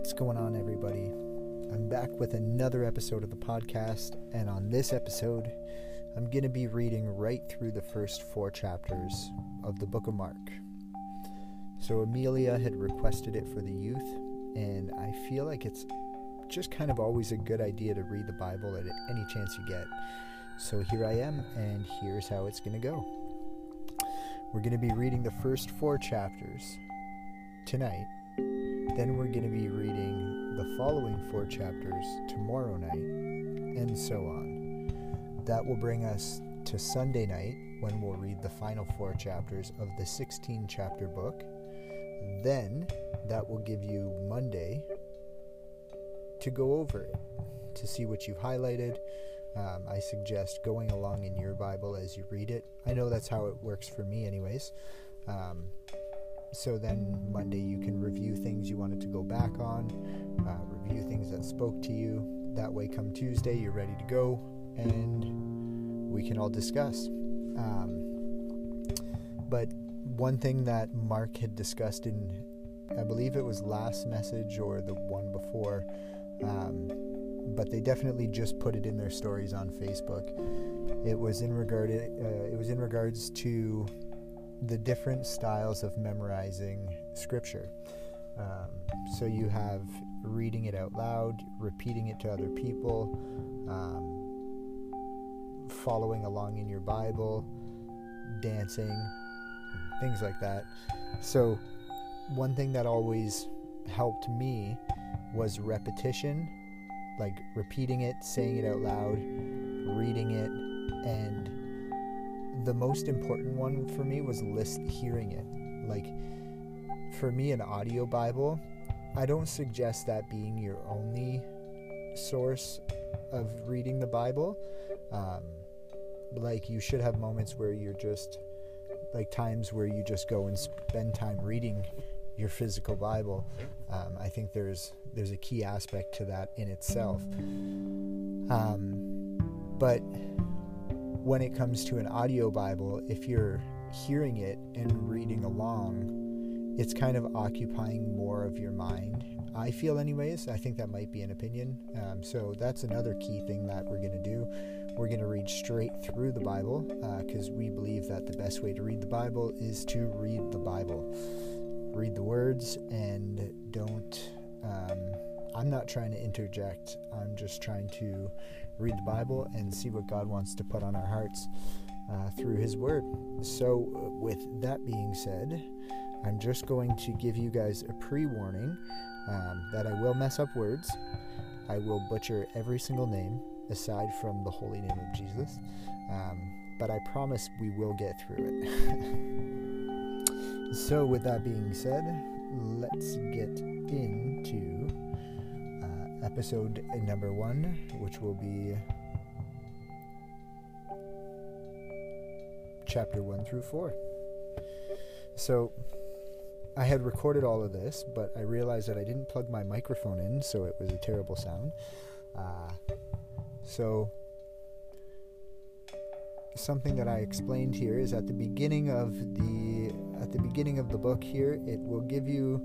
What's going on, everybody? I'm back with another episode of the podcast, and on this episode, I'm going to be reading right through the first four chapters of the book of Mark. So, Amelia had requested it for the youth, and I feel like it's just kind of always a good idea to read the Bible at any chance you get. So, here I am, and here's how it's going to go. We're going to be reading the first four chapters tonight then we're going to be reading the following four chapters tomorrow night, and so on. That will bring us to Sunday night when we'll read the final four chapters of the 16 chapter book. Then that will give you Monday to go over it, to see what you've highlighted. Um, I suggest going along in your Bible as you read it. I know that's how it works for me, anyways. Um, so then Monday you can review things you wanted to go back on, uh, review things that spoke to you. That way, come Tuesday, you're ready to go, and we can all discuss. Um, but one thing that Mark had discussed in, I believe it was last message or the one before, um, but they definitely just put it in their stories on Facebook. It was in regard. Uh, it was in regards to the different styles of memorizing scripture. Um, so you have reading it out loud, repeating it to other people, um, following along in your Bible, dancing, things like that. So, one thing that always helped me was repetition, like repeating it, saying it out loud, reading it, and the most important one for me was list hearing it. Like for me, an audio Bible, I don't suggest that being your only source of reading the Bible. Um, like you should have moments where you're just like times where you just go and spend time reading your physical Bible. Um, I think there's there's a key aspect to that in itself. Um, but when it comes to an audio Bible, if you're hearing it and reading along, it's kind of occupying more of your mind. I feel, anyways. I think that might be an opinion. Um, so that's another key thing that we're going to do. We're going to read straight through the Bible because uh, we believe that the best way to read the Bible is to read the Bible. Read the words and don't. Um, I'm not trying to interject. I'm just trying to read the Bible and see what God wants to put on our hearts uh, through His Word. So, uh, with that being said, I'm just going to give you guys a pre warning um, that I will mess up words. I will butcher every single name aside from the holy name of Jesus. Um, but I promise we will get through it. so, with that being said, let's get into episode number one, which will be chapter one through four. So, I had recorded all of this, but I realized that I didn't plug my microphone in, so it was a terrible sound. Uh, so, something that I explained here is at the beginning of the at the beginning of the book here, it will give you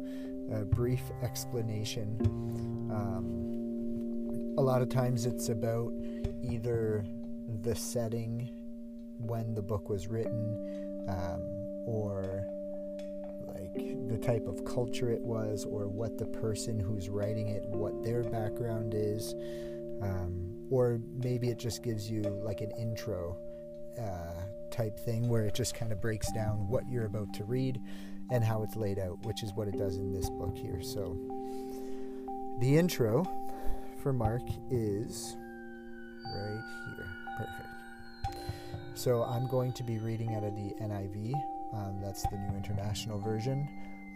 a brief explanation. Um, a lot of times it's about either the setting when the book was written um, or like the type of culture it was or what the person who's writing it what their background is um, or maybe it just gives you like an intro uh, type thing where it just kind of breaks down what you're about to read and how it's laid out which is what it does in this book here so the intro for Mark is right here. Perfect. So I'm going to be reading out of the NIV. Um, that's the New International Version.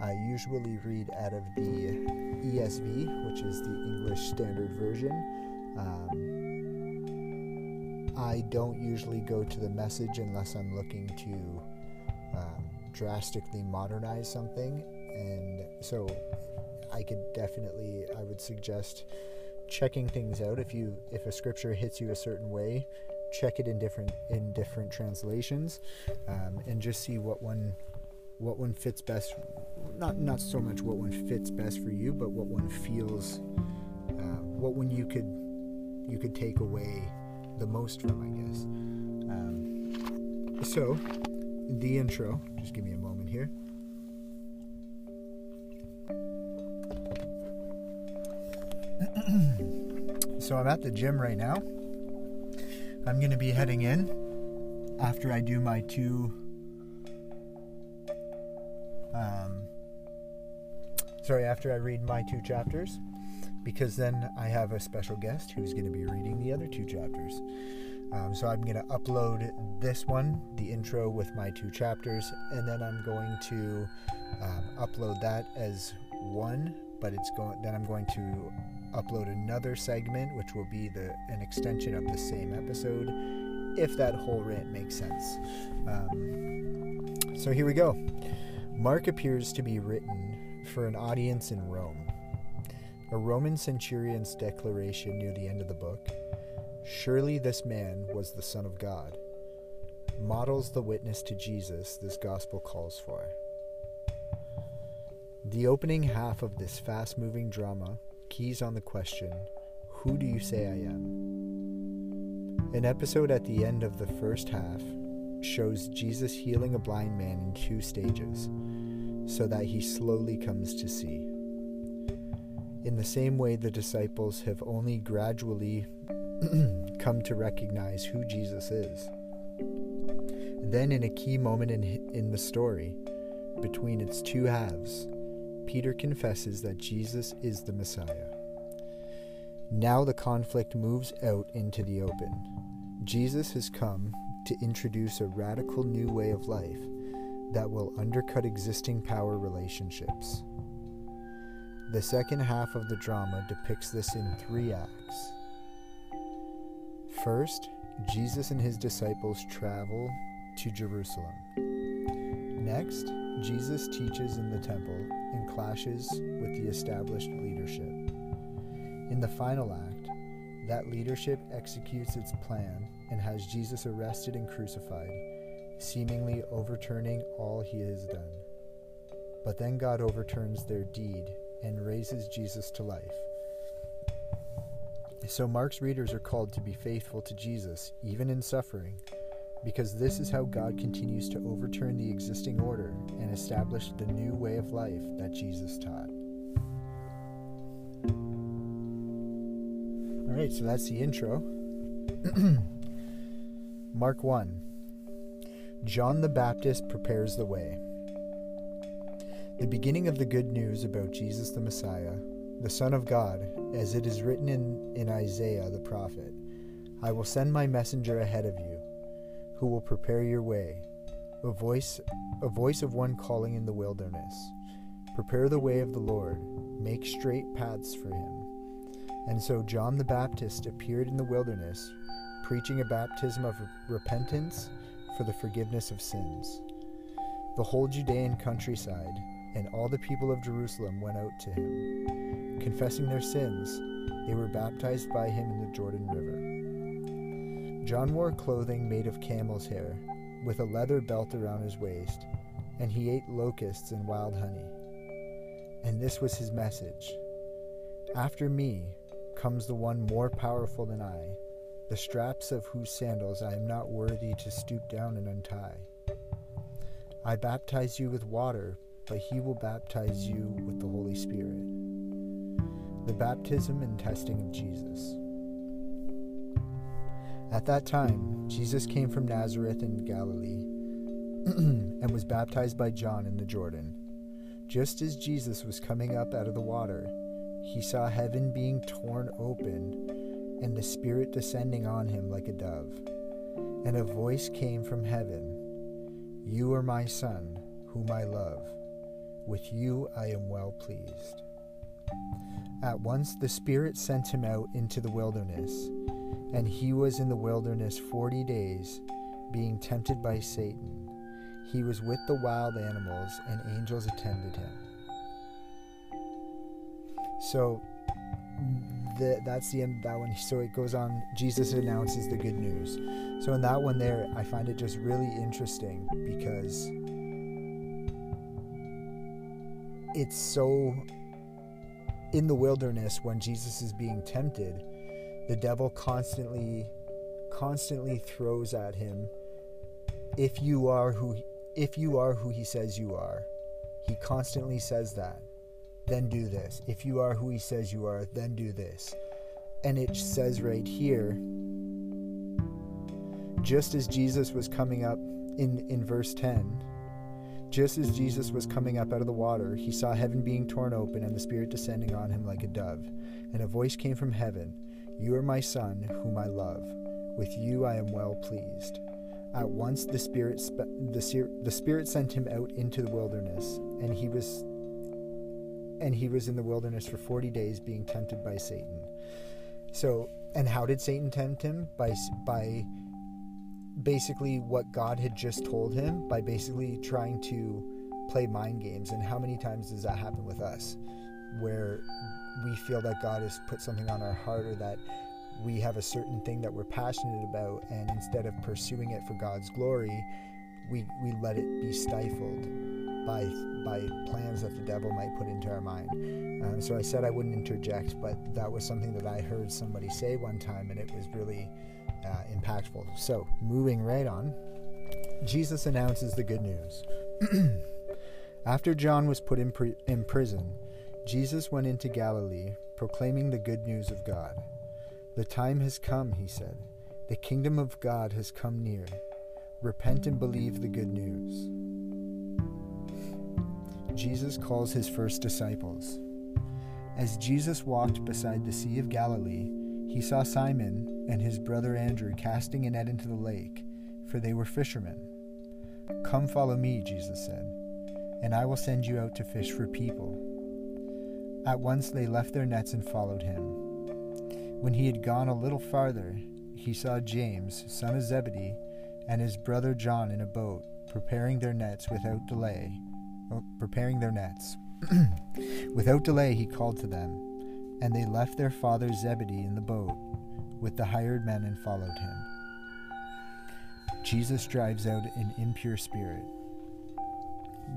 I usually read out of the ESV, which is the English Standard Version. Um, I don't usually go to the message unless I'm looking to um, drastically modernize something. And so I could definitely, I would suggest checking things out if you if a scripture hits you a certain way check it in different in different translations um, and just see what one what one fits best not not so much what one fits best for you, but what one feels, uh, what one you could you could take away the most from, I guess. Um, so, the intro. Just give me a moment here. so I'm at the gym right now. I'm going to be heading in after I do my two um, sorry, after I read my two chapters, because then I have a special guest who's going to be reading the other two chapters. Um, so I'm going to upload this one, the intro with my two chapters, and then I'm going to um, upload that as one. But it's going. Then I'm going to upload another segment, which will be the an extension of the same episode, if that whole rant makes sense. Um, so here we go. Mark appears to be written for an audience in Rome. A Roman centurion's declaration near the end of the book, surely this man was the Son of God, models the witness to Jesus this gospel calls for. The opening half of this fast moving drama keys on the question Who do you say I am? An episode at the end of the first half shows Jesus healing a blind man in two stages so that he slowly comes to see. In the same way, the disciples have only gradually come to recognize who Jesus is. Then, in a key moment in, in the story, between its two halves, Peter confesses that Jesus is the Messiah. Now the conflict moves out into the open. Jesus has come to introduce a radical new way of life that will undercut existing power relationships. The second half of the drama depicts this in three acts. First, Jesus and his disciples travel to Jerusalem. Next, Jesus teaches in the temple and clashes with the established leadership. In the final act, that leadership executes its plan and has Jesus arrested and crucified seemingly overturning all he has done. But then God overturns their deed and raises Jesus to life. So Mark's readers are called to be faithful to Jesus, even in suffering, because this is how God continues to overturn the existing order and establish the new way of life that Jesus taught. All right, so that's the intro. Mark 1 John the Baptist prepares the way. The beginning of the good news about Jesus the Messiah, the Son of God, as it is written in, in Isaiah the prophet I will send my messenger ahead of you, who will prepare your way, a voice, a voice of one calling in the wilderness. Prepare the way of the Lord, make straight paths for him. And so John the Baptist appeared in the wilderness, preaching a baptism of repentance for the forgiveness of sins. The whole Judean countryside and all the people of Jerusalem went out to him. Confessing their sins, they were baptized by him in the Jordan River. John wore clothing made of camel's hair, with a leather belt around his waist, and he ate locusts and wild honey. And this was his message After me comes the one more powerful than I the straps of whose sandals I am not worthy to stoop down and untie. I baptize you with water, but he will baptize you with the Holy Spirit. The baptism and testing of Jesus. At that time, Jesus came from Nazareth in Galilee and was baptized by John in the Jordan. Just as Jesus was coming up out of the water, he saw heaven being torn open and the Spirit descending on him like a dove. And a voice came from heaven You are my Son, whom I love. With you I am well pleased. At once the Spirit sent him out into the wilderness, and he was in the wilderness forty days, being tempted by Satan. He was with the wild animals, and angels attended him. So, the, that's the end of that one. So it goes on. Jesus announces the good news. So in that one there, I find it just really interesting because it's so in the wilderness when Jesus is being tempted, the devil constantly constantly throws at him if you are who if you are who he says you are. He constantly says that. Then do this. If you are who he says you are, then do this. And it says right here just as Jesus was coming up in in verse 10 just as Jesus was coming up out of the water, he saw heaven being torn open and the Spirit descending on him like a dove. And a voice came from heaven You are my Son, whom I love. With you I am well pleased. At once the Spirit, the, the Spirit sent him out into the wilderness, and he was and he was in the wilderness for 40 days being tempted by Satan. So, and how did Satan tempt him? By by basically what God had just told him by basically trying to play mind games. And how many times does that happen with us? Where we feel that God has put something on our heart or that we have a certain thing that we're passionate about, and instead of pursuing it for God's glory, we, we let it be stifled by by plans that the devil might put into our mind. Um, so I said I wouldn't interject, but that was something that I heard somebody say one time, and it was really uh, impactful. So, moving right on, Jesus announces the good news. After John was put in, in prison, Jesus went into Galilee proclaiming the good news of God. The time has come, he said. The kingdom of God has come near. Repent and believe the good news. Jesus calls his first disciples. As Jesus walked beside the Sea of Galilee, he saw Simon and his brother Andrew casting a net into the lake, for they were fishermen. Come follow me, Jesus said, and I will send you out to fish for people. At once they left their nets and followed him. When he had gone a little farther, he saw James, son of Zebedee, and his brother John in a boat, preparing their nets without delay. Oh, preparing their nets. without delay, he called to them and they left their father Zebedee in the boat with the hired men and followed him. Jesus drives out an impure spirit.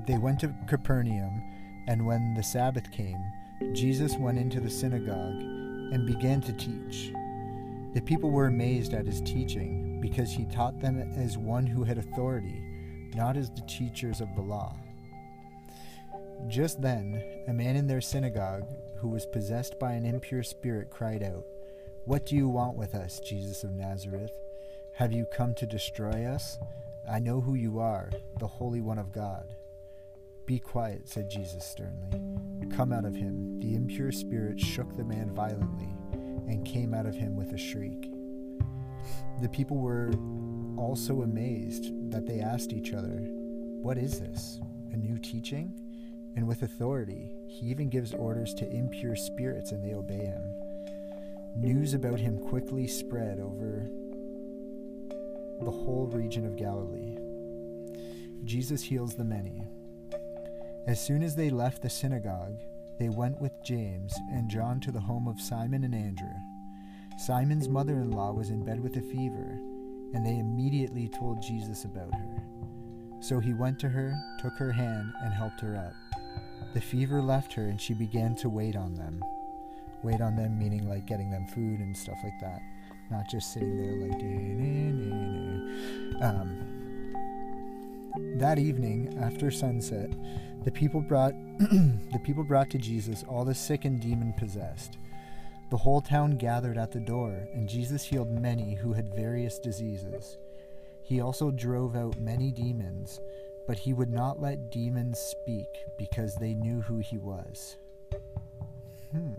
They went to Capernaum, and when the Sabbath came, Jesus went into the synagogue and began to teach. The people were amazed at his teaching because he taught them as one who had authority, not as the teachers of the law. Just then, a man in their synagogue who was possessed by an impure spirit cried out, What do you want with us, Jesus of Nazareth? Have you come to destroy us? I know who you are, the Holy One of God. Be quiet, said Jesus sternly. Come out of him. The impure spirit shook the man violently and came out of him with a shriek. The people were also amazed that they asked each other, What is this? A new teaching? And with authority. He even gives orders to impure spirits, and they obey him. News about him quickly spread over the whole region of Galilee. Jesus heals the many. As soon as they left the synagogue, they went with James and John to the home of Simon and Andrew. Simon's mother in law was in bed with a fever, and they immediately told Jesus about her. So he went to her, took her hand, and helped her up. The fever left her and she began to wait on them. Wait on them meaning like getting them food and stuff like that, not just sitting there like. Um, that evening, after sunset, the people brought the people brought to Jesus all the sick and demon possessed. The whole town gathered at the door, and Jesus healed many who had various diseases. He also drove out many demons but he would not let demons speak because they knew who he was. Hmm.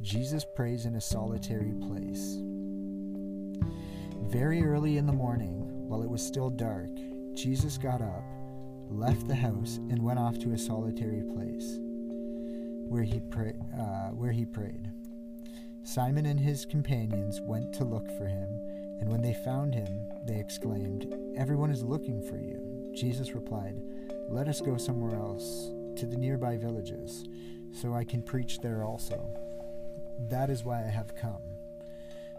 Jesus prays in a solitary place. Very early in the morning, while it was still dark, Jesus got up, left the house, and went off to a solitary place where he, pray, uh, where he prayed. Simon and his companions went to look for him and when they found him, they exclaimed, Everyone is looking for you. Jesus replied, Let us go somewhere else, to the nearby villages, so I can preach there also. That is why I have come.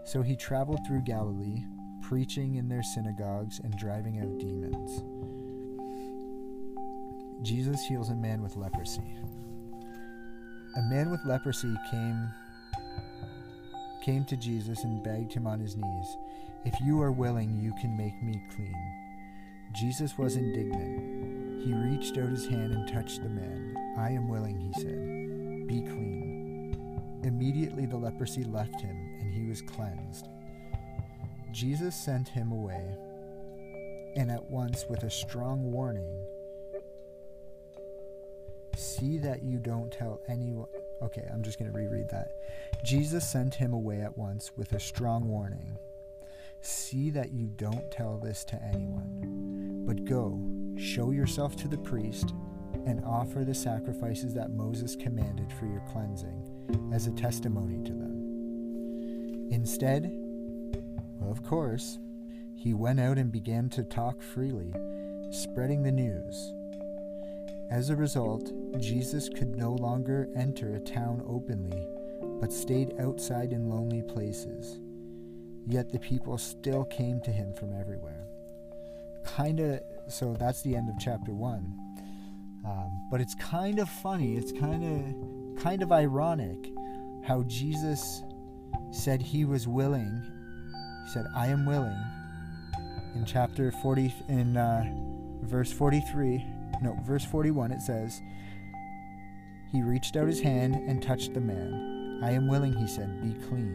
So he traveled through Galilee, preaching in their synagogues and driving out demons. Jesus heals a man with leprosy. A man with leprosy came came to Jesus and begged him on his knees, "If you are willing, you can make me clean." Jesus was indignant. He reached out his hand and touched the man. "I am willing," he said. "Be clean." Immediately the leprosy left him and he was cleansed. Jesus sent him away, and at once with a strong warning, See that you don't tell anyone. Okay, I'm just going to reread that. Jesus sent him away at once with a strong warning See that you don't tell this to anyone, but go, show yourself to the priest, and offer the sacrifices that Moses commanded for your cleansing as a testimony to them. Instead, well, of course, he went out and began to talk freely, spreading the news as a result, Jesus could no longer enter a town openly, but stayed outside in lonely places. Yet the people still came to him from everywhere. Kind of, so that's the end of chapter one. Um, but it's kind of funny. It's kind of, kind of ironic how Jesus said he was willing. He said, "I am willing." In chapter forty, in uh, verse forty-three, no, verse 41, it says, He reached out his hand and touched the man. I am willing, he said, be clean.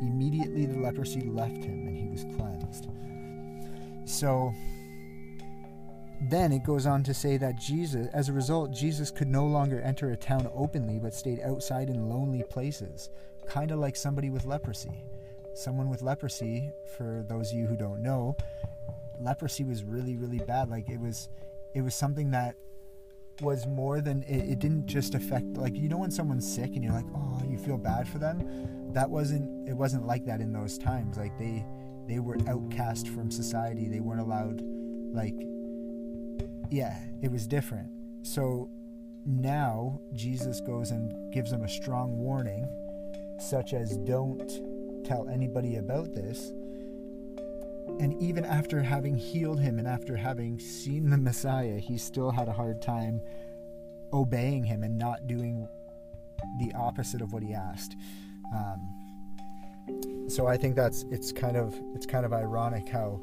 Immediately the leprosy left him and he was cleansed. So then it goes on to say that Jesus, as a result, Jesus could no longer enter a town openly but stayed outside in lonely places, kind of like somebody with leprosy. Someone with leprosy, for those of you who don't know, leprosy was really, really bad. Like it was it was something that was more than it, it, didn't just affect like you know when someone's sick and you're like oh you feel bad for them? That wasn't it wasn't like that in those times. Like they they were outcast from society. They weren't allowed like yeah it was different. So now jesus goes and gives them a strong warning such as don't tell anybody about this and even after having healed him and after having seen the Messiah, he still had a hard time obeying him and not doing the opposite of what he asked. Um, so I think that's it's kind of it's kind of ironic how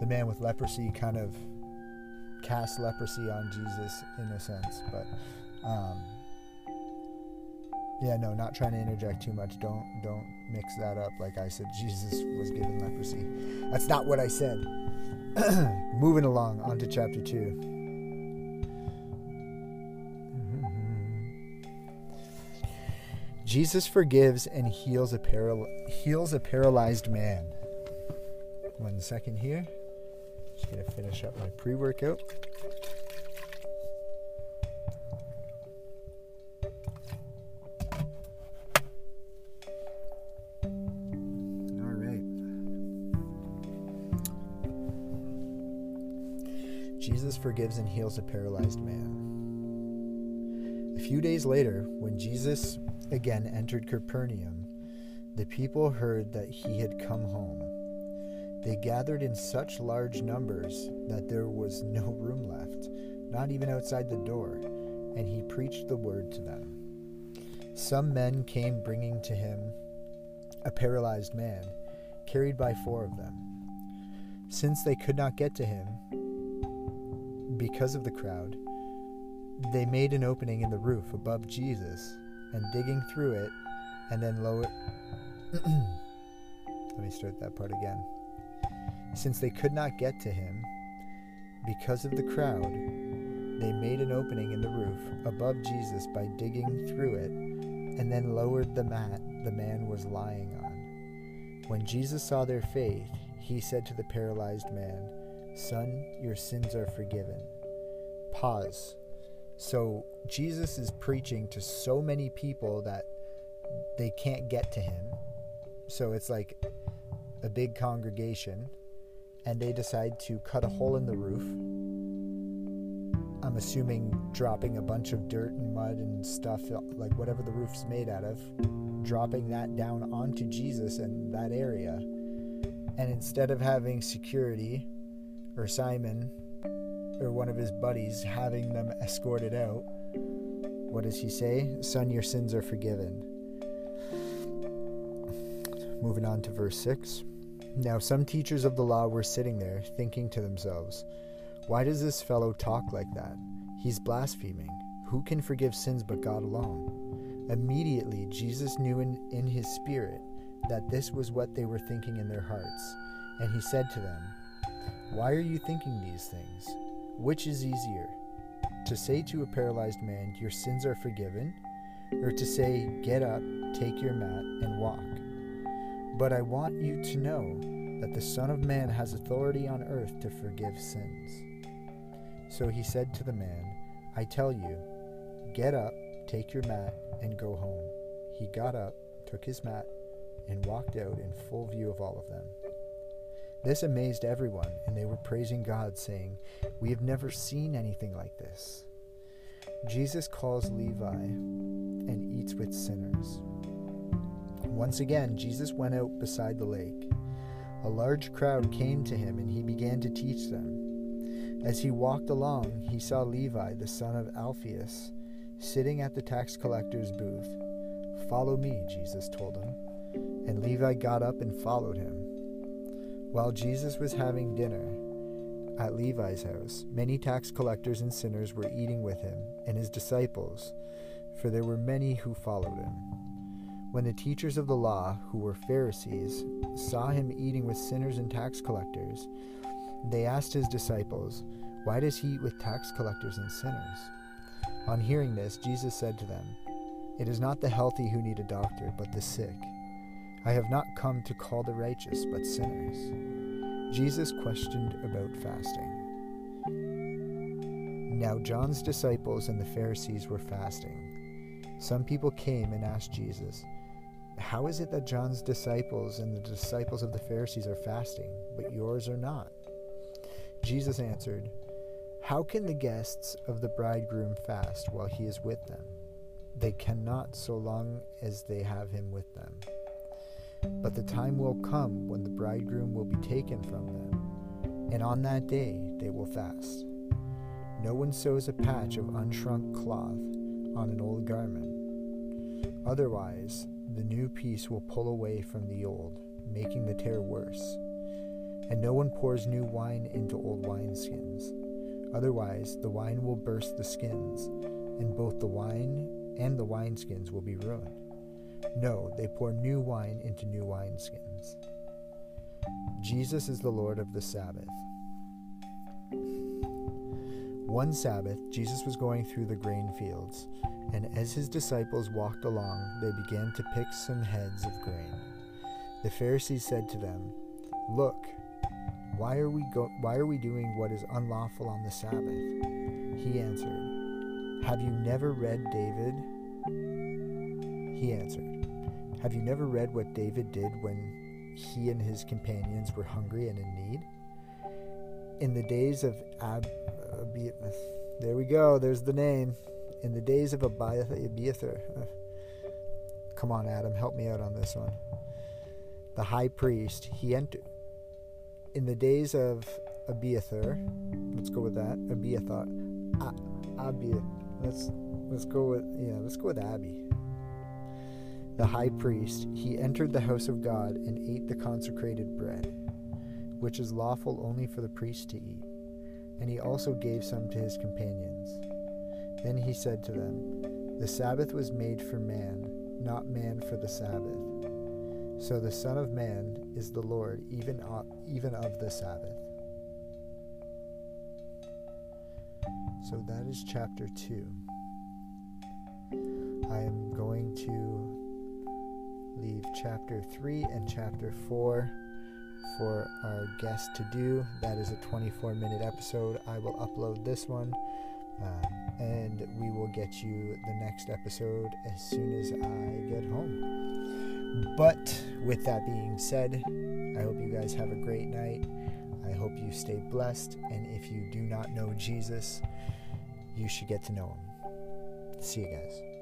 the man with leprosy kind of cast leprosy on Jesus in a sense, but um, yeah, no, not trying to interject too much. Don't don't mix that up. Like I said, Jesus was given leprosy. That's not what I said. Moving along on to chapter two. Jesus forgives and heals a paral- heals a paralyzed man. One second here. Just gonna finish up my pre-workout. Jesus forgives and heals a paralyzed man. A few days later, when Jesus again entered Capernaum, the people heard that he had come home. They gathered in such large numbers that there was no room left, not even outside the door, and he preached the word to them. Some men came bringing to him a paralyzed man, carried by four of them. Since they could not get to him, because of the crowd, they made an opening in the roof above Jesus, and digging through it, and then lower. Let me start that part again. Since they could not get to him, because of the crowd, they made an opening in the roof above Jesus by digging through it, and then lowered the mat the man was lying on. When Jesus saw their faith, he said to the paralyzed man, Son, your sins are forgiven. Pause. So Jesus is preaching to so many people that they can't get to him. So it's like a big congregation, and they decide to cut a hole in the roof. I'm assuming dropping a bunch of dirt and mud and stuff, like whatever the roof's made out of, dropping that down onto Jesus and that area. And instead of having security or Simon or one of his buddies having them escorted out, what does he say? Son, your sins are forgiven. Moving on to verse 6. Now, some teachers of the law were sitting there, thinking to themselves, Why does this fellow talk like that? He's blaspheming. Who can forgive sins but God alone? Immediately, Jesus knew in, in his spirit that this was what they were thinking in their hearts. And he said to them, Why are you thinking these things? Which is easier? To say to a paralyzed man, Your sins are forgiven, or to say, Get up, take your mat, and walk? But I want you to know that the Son of Man has authority on earth to forgive sins. So he said to the man, I tell you, get up, take your mat, and go home. He got up, took his mat, and walked out in full view of all of them. This amazed everyone, and they were praising God, saying, We have never seen anything like this. Jesus calls Levi and eats with sinners. Once again, Jesus went out beside the lake. A large crowd came to him, and he began to teach them. As he walked along, he saw Levi, the son of Alphaeus, sitting at the tax collector's booth. Follow me, Jesus told him. And Levi got up and followed him. While Jesus was having dinner at Levi's house, many tax collectors and sinners were eating with him and his disciples, for there were many who followed him. When the teachers of the law, who were Pharisees, saw him eating with sinners and tax collectors, they asked his disciples, Why does he eat with tax collectors and sinners? On hearing this, Jesus said to them, It is not the healthy who need a doctor, but the sick. I have not come to call the righteous, but sinners. Jesus questioned about fasting. Now John's disciples and the Pharisees were fasting. Some people came and asked Jesus, how is it that John's disciples and the disciples of the Pharisees are fasting, but yours are not? Jesus answered, How can the guests of the bridegroom fast while he is with them? They cannot so long as they have him with them. But the time will come when the bridegroom will be taken from them, and on that day they will fast. No one sews a patch of unshrunk cloth on an old garment. Otherwise, the new piece will pull away from the old, making the tear worse. And no one pours new wine into old wineskins. Otherwise, the wine will burst the skins, and both the wine and the wineskins will be ruined. No, they pour new wine into new wineskins. Jesus is the Lord of the Sabbath. One Sabbath, Jesus was going through the grain fields and as his disciples walked along, they began to pick some heads of grain. The Pharisees said to them, Look, why are we go- why are we doing what is unlawful on the Sabbath? He answered, Have you never read David? He answered, Have you never read what David did when he and his companions were hungry and in need? In the days of Ab, Ab- there we go, there's the name in the days of Abiathar. Uh, come on, Adam, help me out on this one. The high priest, he entered. In the days of Abiathar, let's go with that. Abiathar, Abi. Let's let's go with yeah. Let's go with Abby. The high priest, he entered the house of God and ate the consecrated bread, which is lawful only for the priest to eat, and he also gave some to his companions. Then he said to them, The Sabbath was made for man, not man for the Sabbath. So the Son of Man is the Lord even of, even of the Sabbath. So that is chapter 2. I am going to leave chapter 3 and chapter 4 for our guest to do. That is a 24 minute episode. I will upload this one. Uh, and we will get you the next episode as soon as I get home. But with that being said, I hope you guys have a great night. I hope you stay blessed. And if you do not know Jesus, you should get to know him. See you guys.